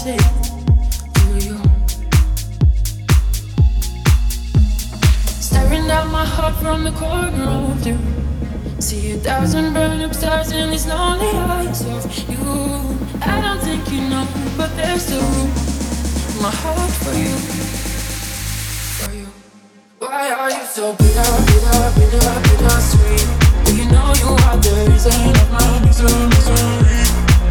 Sweet? You. Know but there's a room. My heart for you are the reason of my misery,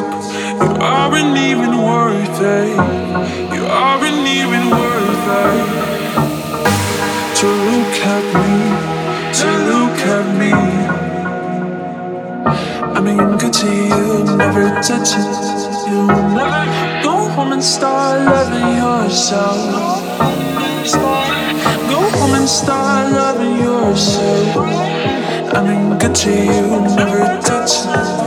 You aren't even worth it. You aren't even worth it. To look at me, to look at me. I'm mean, good to you, never touching you. Never go home and start loving yourself. Go home and start loving yourself. I'm mean, good to you, never touch it.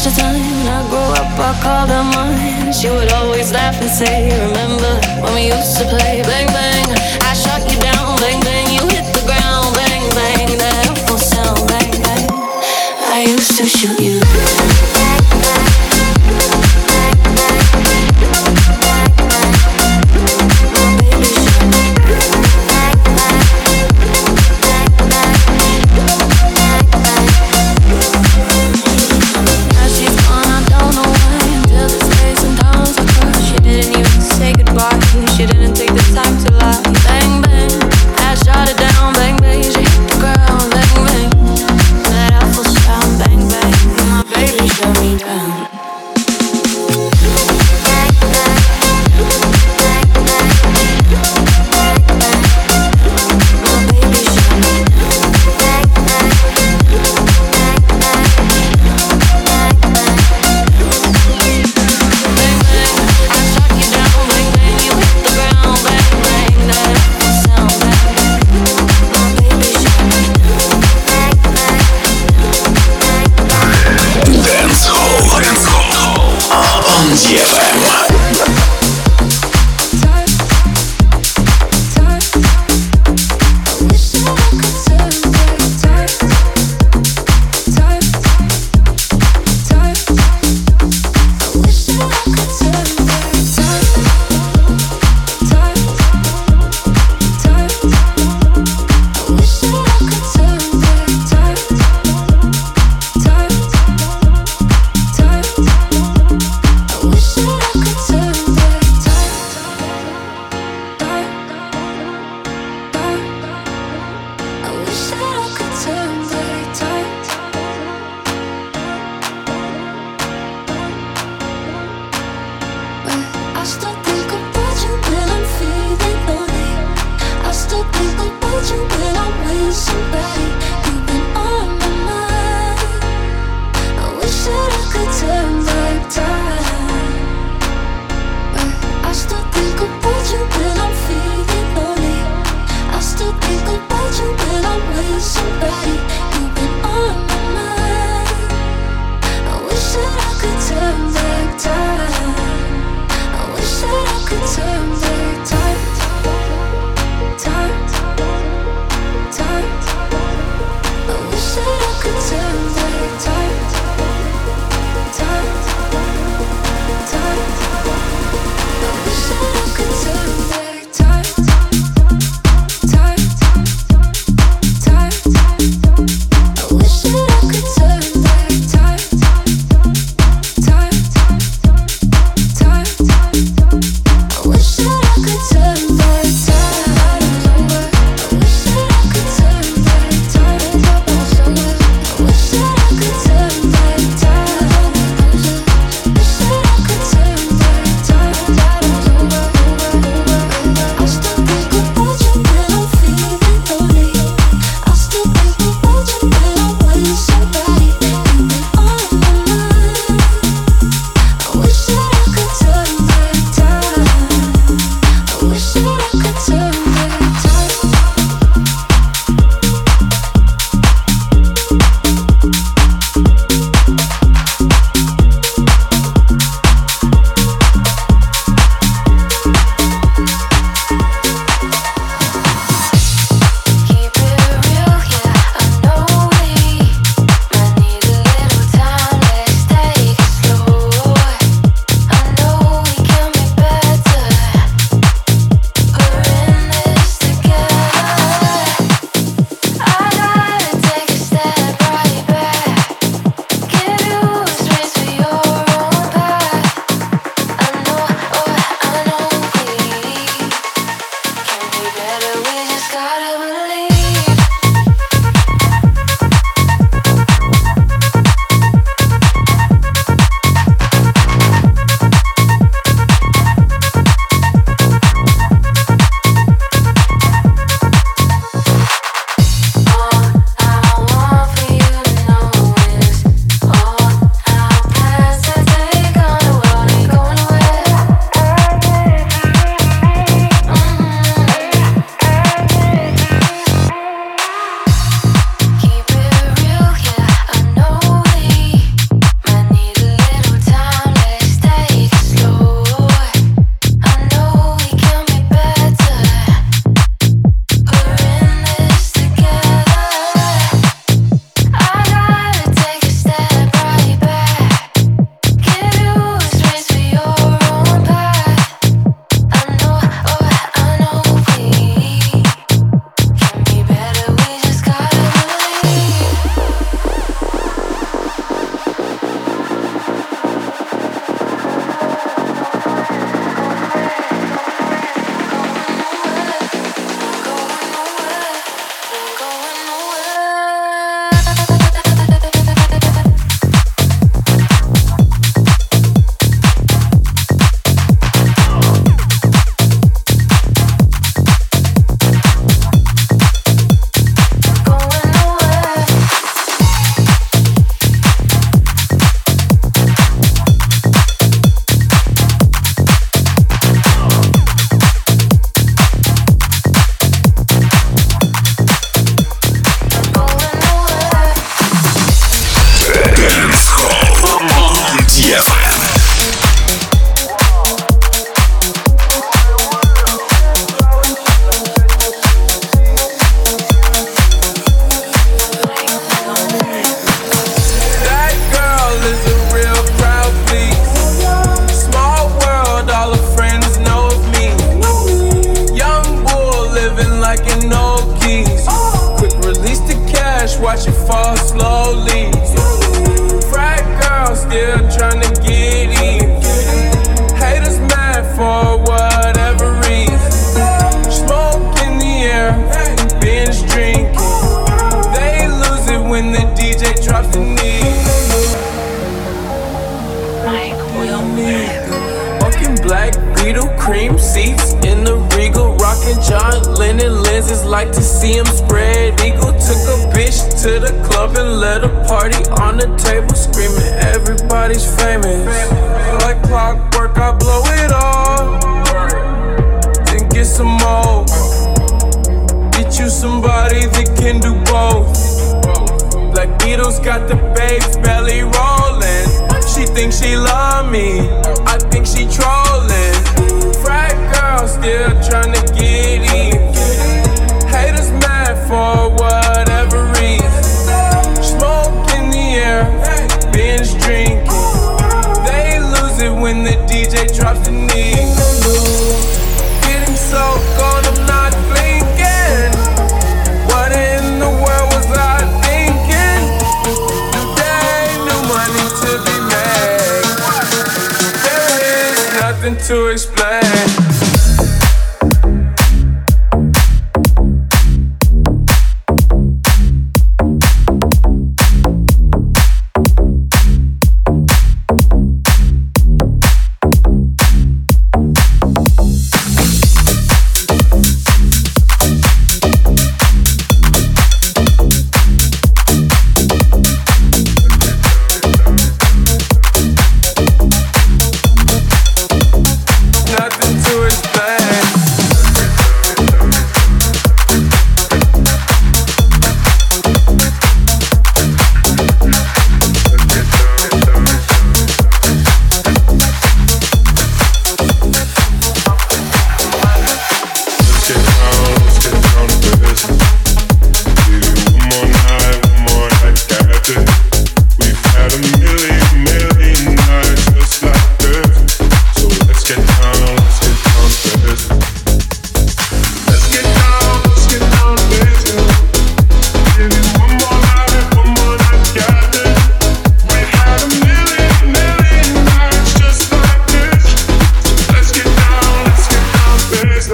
The time. I grew up, I called her mine. She would always laugh and say, Remember when we used to play bang bang? I shot you down, bang bang. You hit the ground, bang bang. That awful sound, bang bang. I used to shoot you. babes belly rolling. She thinks she love me, I think she trolling. Frat girl still trying to get in. Haters mad for what? to explain.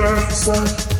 answer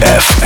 F.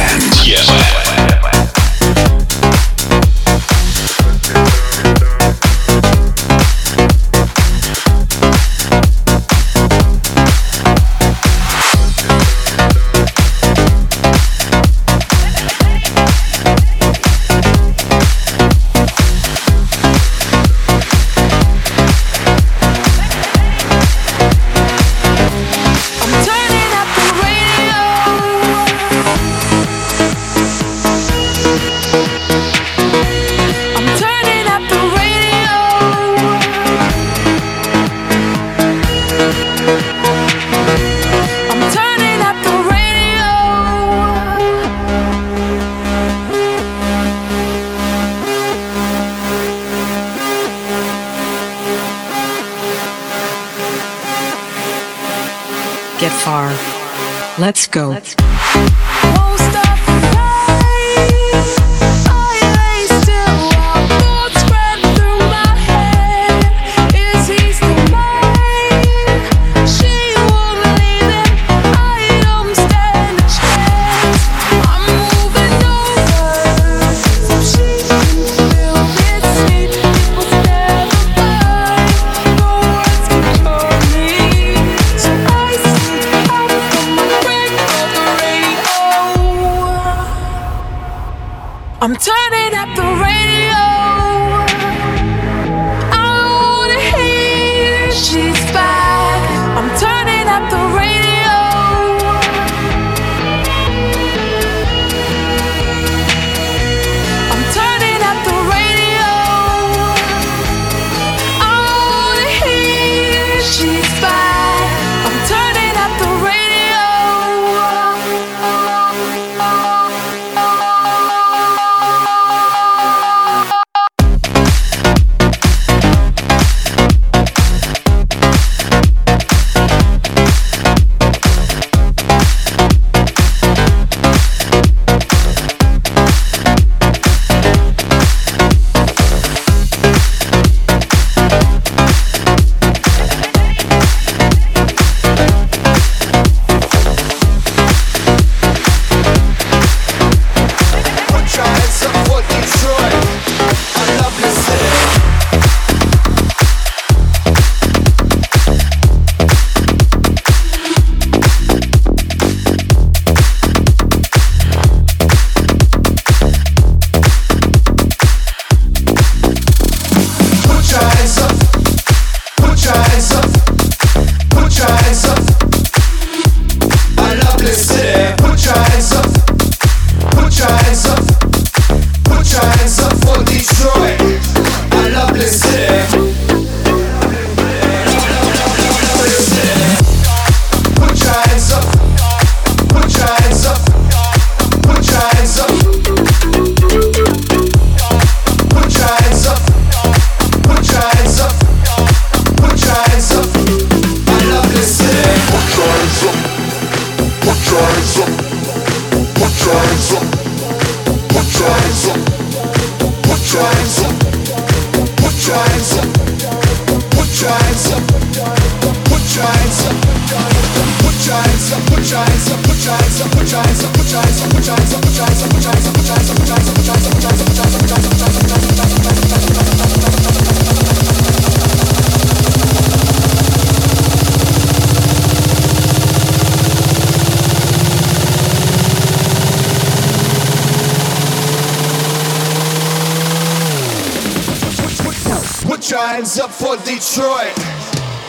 shines up for Detroit,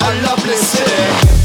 a lovely city.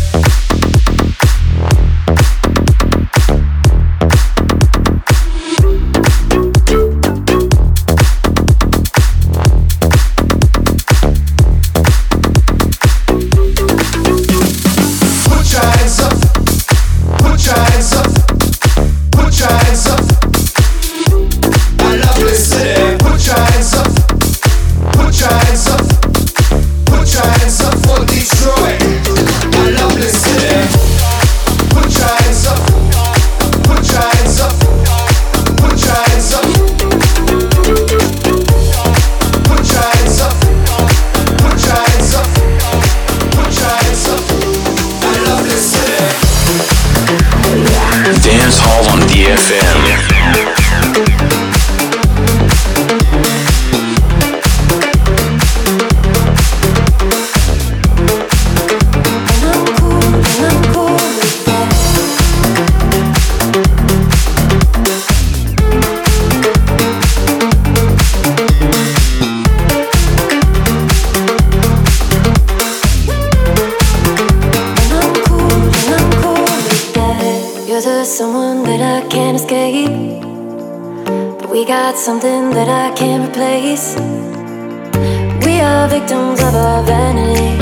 of any,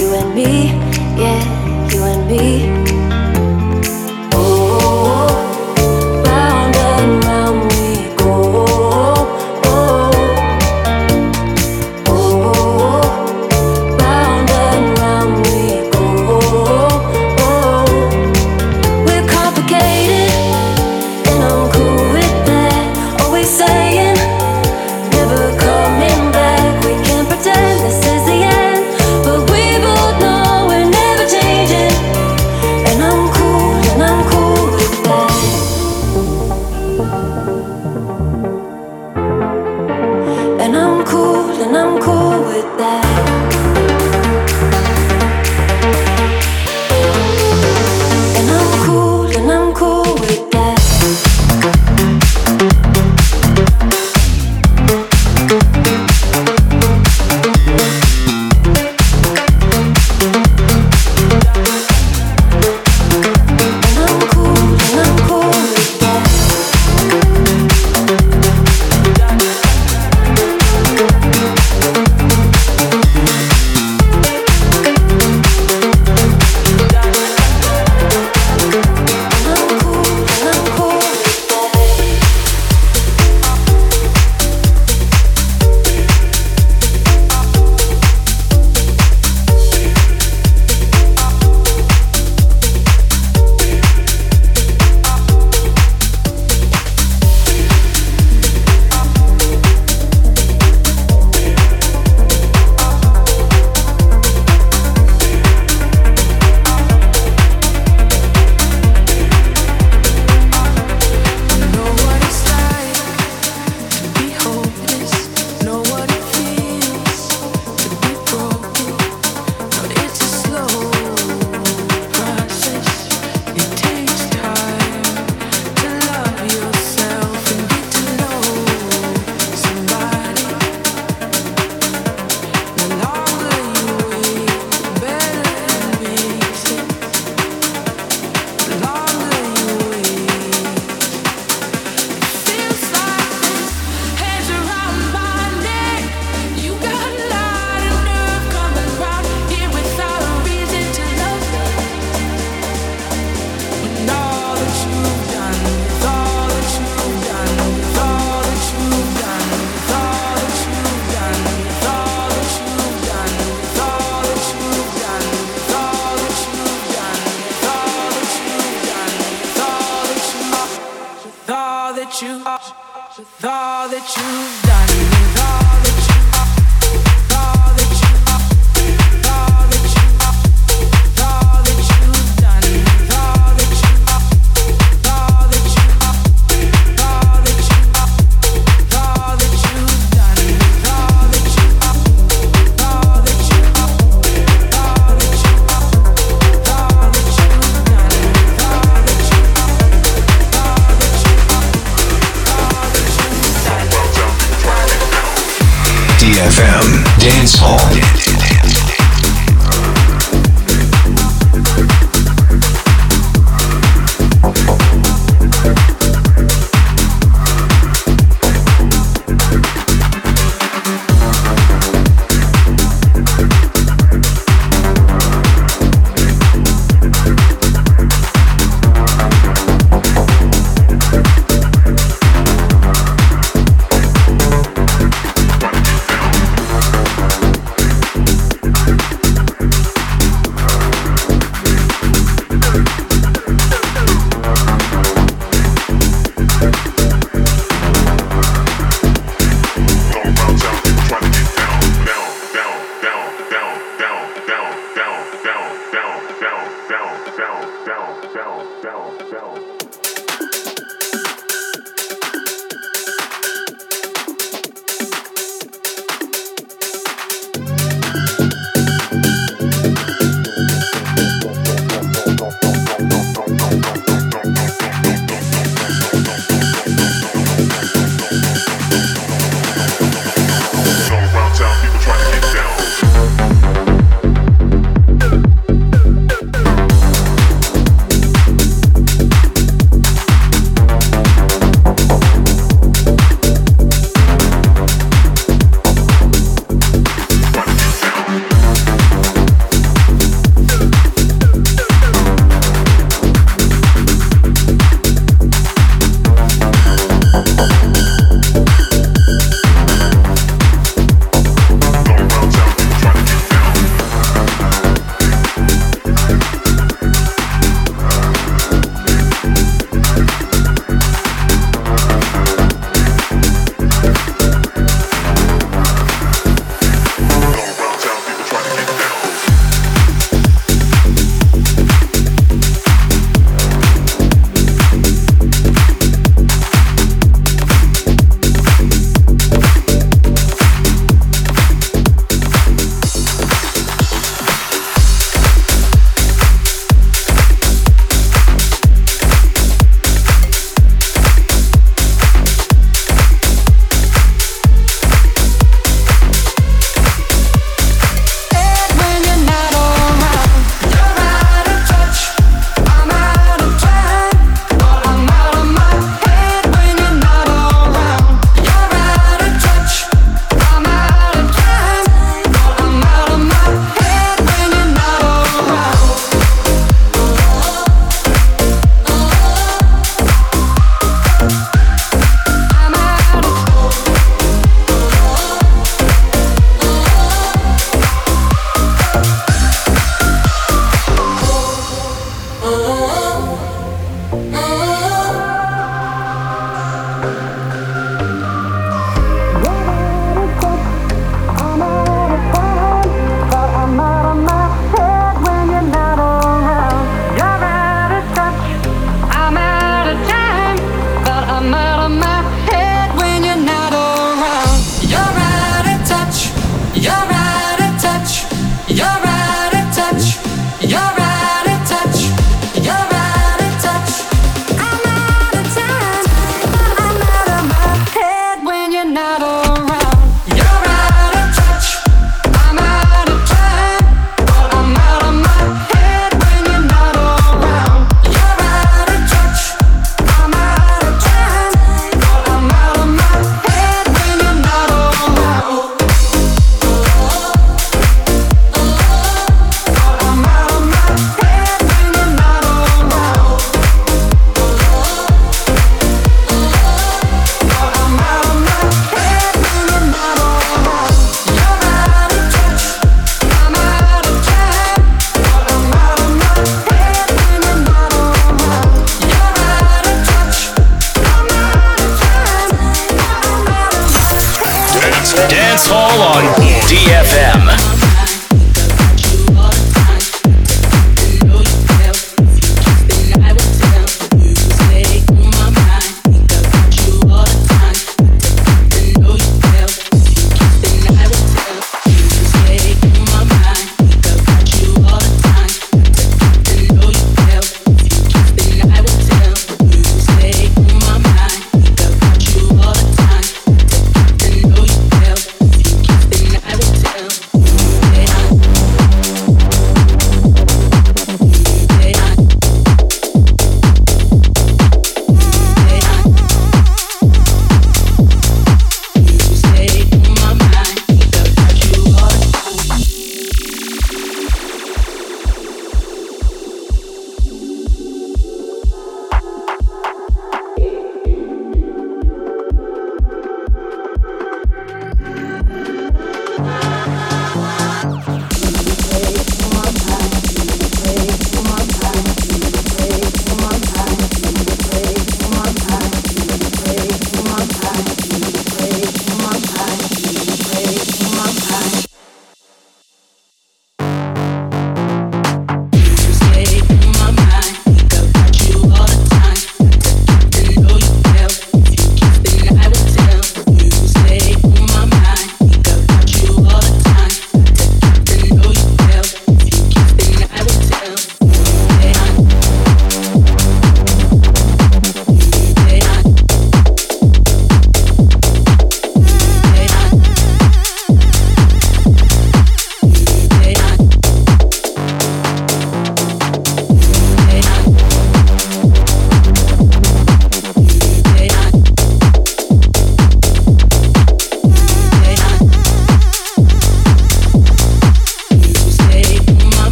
you and me.